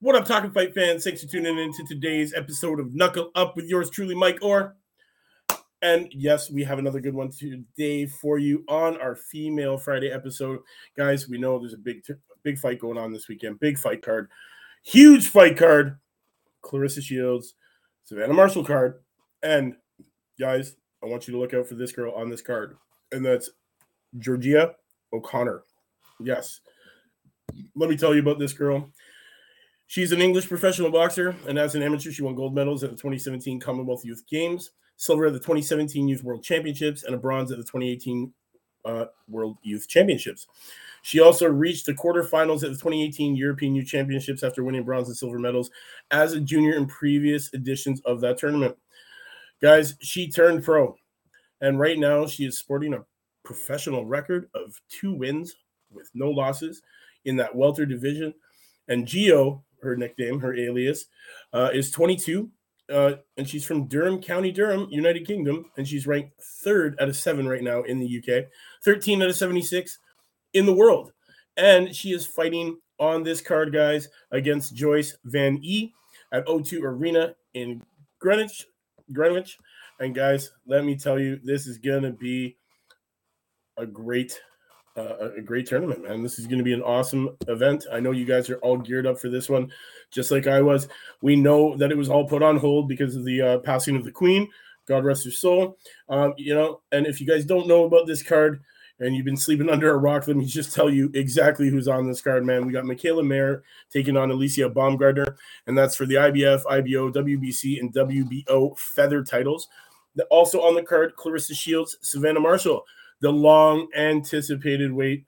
What up, Talking Fight fans? Thanks for tuning in to today's episode of Knuckle Up with yours truly, Mike Orr. And yes, we have another good one today for you on our Female Friday episode. Guys, we know there's a big, big fight going on this weekend. Big fight card. Huge fight card. Claressa Shields, Savannah Marshall card. And guys, I want you to look out for this girl on this card. And that's Georgia O'Connor. Yes. Let me tell you about this girl. She's an English professional boxer, and as an amateur, she won gold medals at the 2017 Commonwealth Youth Games, silver at the 2017 Youth World Championships, and a bronze at the 2018 uh, World Youth Championships. She also reached the quarterfinals at the 2018 European Youth Championships after winning bronze and silver medals as a junior in previous editions of that tournament. Guys, she turned pro, and right now she is sporting a professional record of two wins with no losses in that welter division. And Geo, her nickname, her alias, uh, is 22, uh, and she's from Durham County, Durham, United Kingdom, and she's ranked third out of seven right now in the UK, 13 out of 76 in the world. And she is fighting on this card, guys, against Joyce Van E at O2 Arena in Greenwich. Greenwich. And guys, let me tell you, this is gonna be a great uh, a great tournament, man. This is going to be an awesome event. I know you guys are all geared up for this one, just like I was. We know that it was all put on hold because of the uh, passing of the Queen. God rest her soul. Um, you know, and if you guys don't know about this card and you've been sleeping under a rock, let me just tell you exactly who's on this card, man. We got Mikaela Mayer taking on Alycia Baumgardner, and that's for the IBF, IBO, WBC, and WBO feather titles. Also on the card, Claressa Shields, Savannah Marshall the long anticipated wait,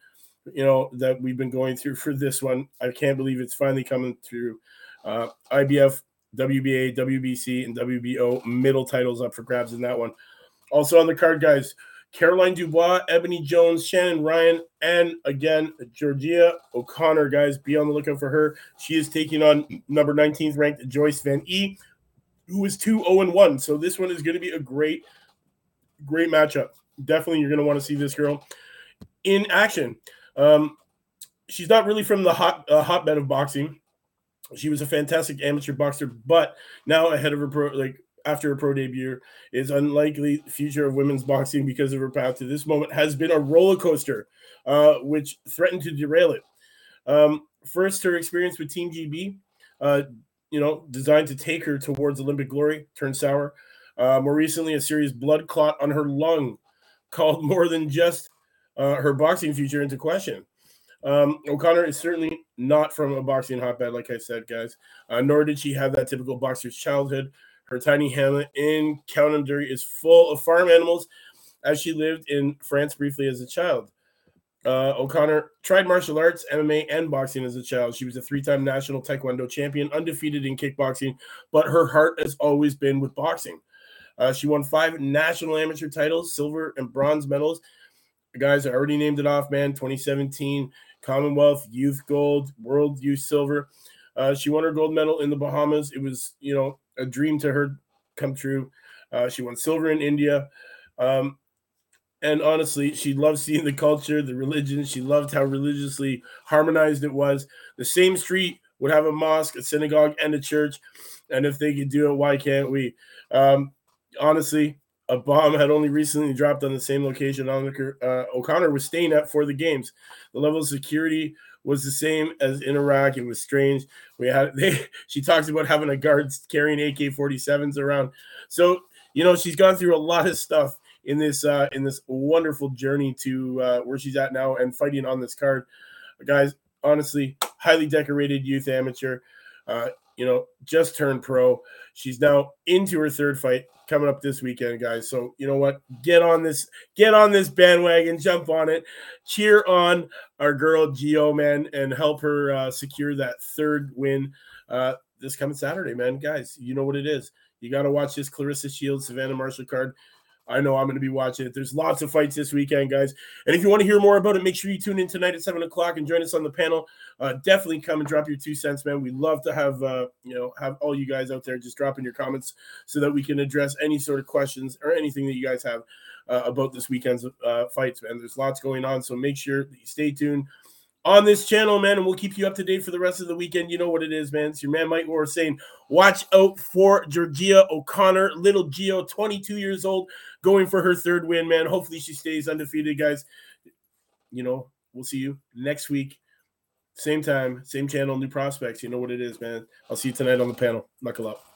you know, that we've been going through for this one. I can't believe it's finally coming through. Uh, IBF, WBA, WBC, and WBO middle titles up for grabs in that one. Also on the card, guys, Caroline Dubois, Ebony Jones, Shannon Ryan, and again, Georgia O'Connor, guys. Be on the lookout for her. She is taking on number 19th ranked Joyce Van E, who is 2 0 1. So this one is going to be a great, great matchup definitely you're going to want to see this girl in action. Um, she's not really from the hot uh, hotbed of boxing. She was a fantastic amateur boxer, but now ahead of her pro, like after her pro debut, is unlikely future of women's boxing because of her path to this moment has been a roller coaster, uh, which threatened to derail it. Um, first, her experience with Team GB, uh, you know, designed to take her towards Olympic glory, turned sour. Uh, more recently, a serious blood clot on her lung called more than just uh, her boxing future into question. Um, O'Connor is certainly not from a boxing hotbed, like I said, guys. Uh, nor did she have that typical boxer's childhood. Her tiny hamlet in County Derry is full of farm animals, as she lived in France briefly as a child. Uh, O'Connor tried martial arts, MMA, and boxing as a child. She was a three-time national Taekwondo champion, undefeated in kickboxing, but her heart has always been with boxing. Uh, she won five national amateur titles, silver and bronze medals. Guys, I already named it off, man. 2017 Commonwealth Youth Gold, World Youth Silver. Uh, she won her gold medal in the Bahamas. It was, you know, a dream to her come true. Uh, she won silver in India. Um, and honestly, she loved seeing the culture, the religion. She loved how religiously harmonized it was. The same street would have a mosque, a synagogue, and a church. And if they could do it, why can't we? Um, honestly, a bomb had only recently dropped on the same location uh, O'Connor was staying at for the games. The level of security was the same as in Iraq. It was strange. We had they. She talks about having a guard carrying AK-47s around. So you know she's gone through a lot of stuff in this uh, in this wonderful journey to uh, where she's at now and fighting on this card. Guys, honestly, highly decorated youth amateur. Uh, you know, just turned pro. She's now into her third fight coming up this weekend, guys. So you know what? Get on this, get on this bandwagon, jump on it, cheer on our girl Geo, man, and help her uh, secure that third win uh, this coming Saturday, man. Guys, you know what it is. You got to watch this Claressa Shields Savannah Marshall card. I know I'm going to be watching it. There's lots of fights this weekend, guys. And if you want to hear more about it, make sure you tune in tonight at seven o'clock and join us on the panel. Uh, definitely come and drop your two cents, man. We love to have uh, you know have all you guys out there just dropping your comments so that we can address any sort of questions or anything that you guys have uh, about this weekend's uh, fights, man. There's lots going on, so make sure that you stay tuned on this channel, man, and we'll keep you up to date for the rest of the weekend. You know what it is, man. It's your man Mike Orr saying, watch out for Georgia O'Connor, little Geo, 22 years old, going for her third win, man. Hopefully she stays undefeated, guys. You know, we'll see you next week. Same time, same channel, new prospects. You know what it is, man. I'll see you tonight on the panel. Knuckle up.